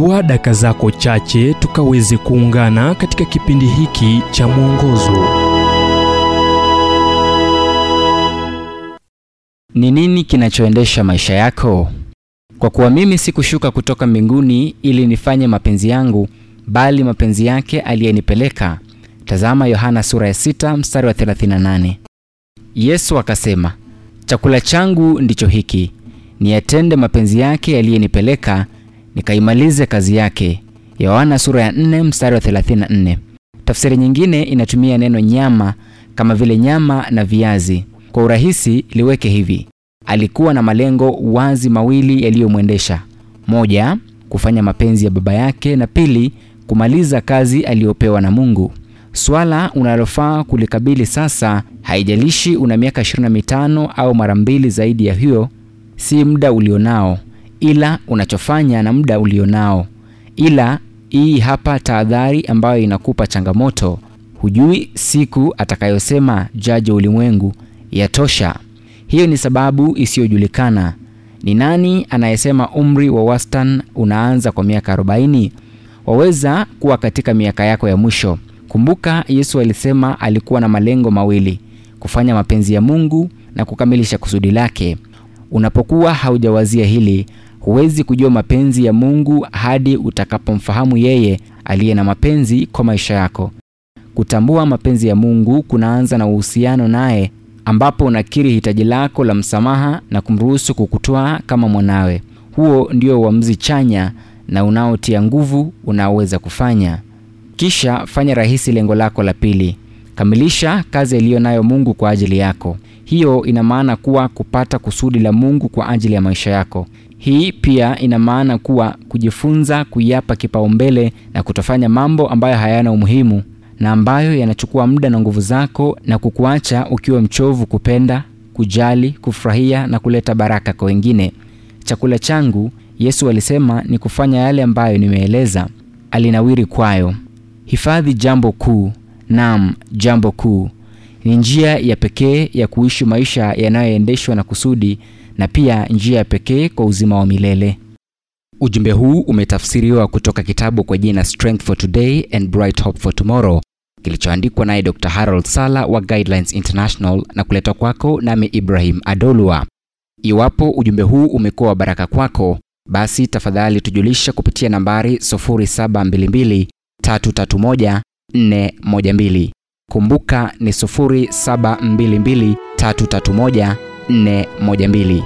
chukua daka zako chache tukaweze kuungana katika kipindi hiki cha mwongozo Ni nini kinachoendesha maisha yako? Kwa kuwa mimi sikushuka kutoka mbinguni ili nifanye mapenzi yangu, bali mapenzi yake aliyenipeleka. Tazama Yohana sura ya 6 mstari wa 38. Yesu akasema, chakula changu ndicho hiki, niyatende mapenzi yake aliyenipeleka, nikaimalize kazi yake. Yohana sura ya 4 mstari wa 34. Tafsiri nyingine inatumia neno nyama kama vile nyama na viazi. Kwa urahisi liweke hivi: alikuwa na malengo wazi mawili yaliyomwendesha: moja, kufanya mapenzi ya baba yake, na pili, kumaliza kazi aliyopewa na Mungu. Swala unalofaa kulikabili sasa, haijalishi una miaka 25 au mara mbili zaidi ya hiyo, si muda ulionao, ila unachofanya na muda ulionao. Ila hii hapa tahadhari ambayo inakupa changamoto: hujui siku atakayosema jaji ulimwengu yatosha. Hiyo ni sababu isiyojulikana. Ni nani anayesema umri wa wastani unaanza kwa miaka 40? Waweza kuwa katika miaka yako ya mwisho. Kumbuka, Yesu alisema alikuwa na malengo mawili: kufanya mapenzi ya Mungu na kukamilisha kusudi lake. Unapokuwa haujawazia hili, huwezi kujua mapenzi ya Mungu hadi utakapomfahamu yeye aliye na mapenzi kwa maisha yako. Kutambua mapenzi ya Mungu kunaanza na uhusiano naye ambapo unakiri hitaji lako la msamaha na kumruhusu kukutwaa kama mwanawe. Huo ndio uamuzi chanya na unaotia nguvu unaoweza kufanya. Kisha fanya rahisi lengo lako la pili: kamilisha kazi iliyo nayo Mungu kwa ajili yako. Hiyo ina maana kuwa kupata kusudi la Mungu kwa ajili ya maisha yako. Hii pia ina maana kuwa kujifunza kuiapa kipaumbele na kutofanya mambo ambayo hayana umuhimu na ambayo yanachukua muda na nguvu zako na kukuacha ukiwa mchovu kupenda, kujali, kufurahia na kuleta baraka kwa wengine. Chakula changu, Yesu alisema, ni kufanya yale ambayo nimeeleza. Alinawiri kwayo. Hifadhi jambo kuu. Naam, jambo kuu ni njia ya pekee ya kuishi maisha yanayoendeshwa na kusudi na pia njia ya pekee kwa uzima wa milele. Ujumbe huu umetafsiriwa kutoka kitabu kwa jina Strength for Today and Bright Hope for Tomorrow kilichoandikwa naye Dr. Harold Sala wa Guidelines International na kuletwa kwako nami Ibrahim Adolwa. Iwapo ujumbe huu umekuwa wa baraka kwako, basi tafadhali tujulisha kupitia nambari 0722 331 412. Kumbuka ni 0722 331 412.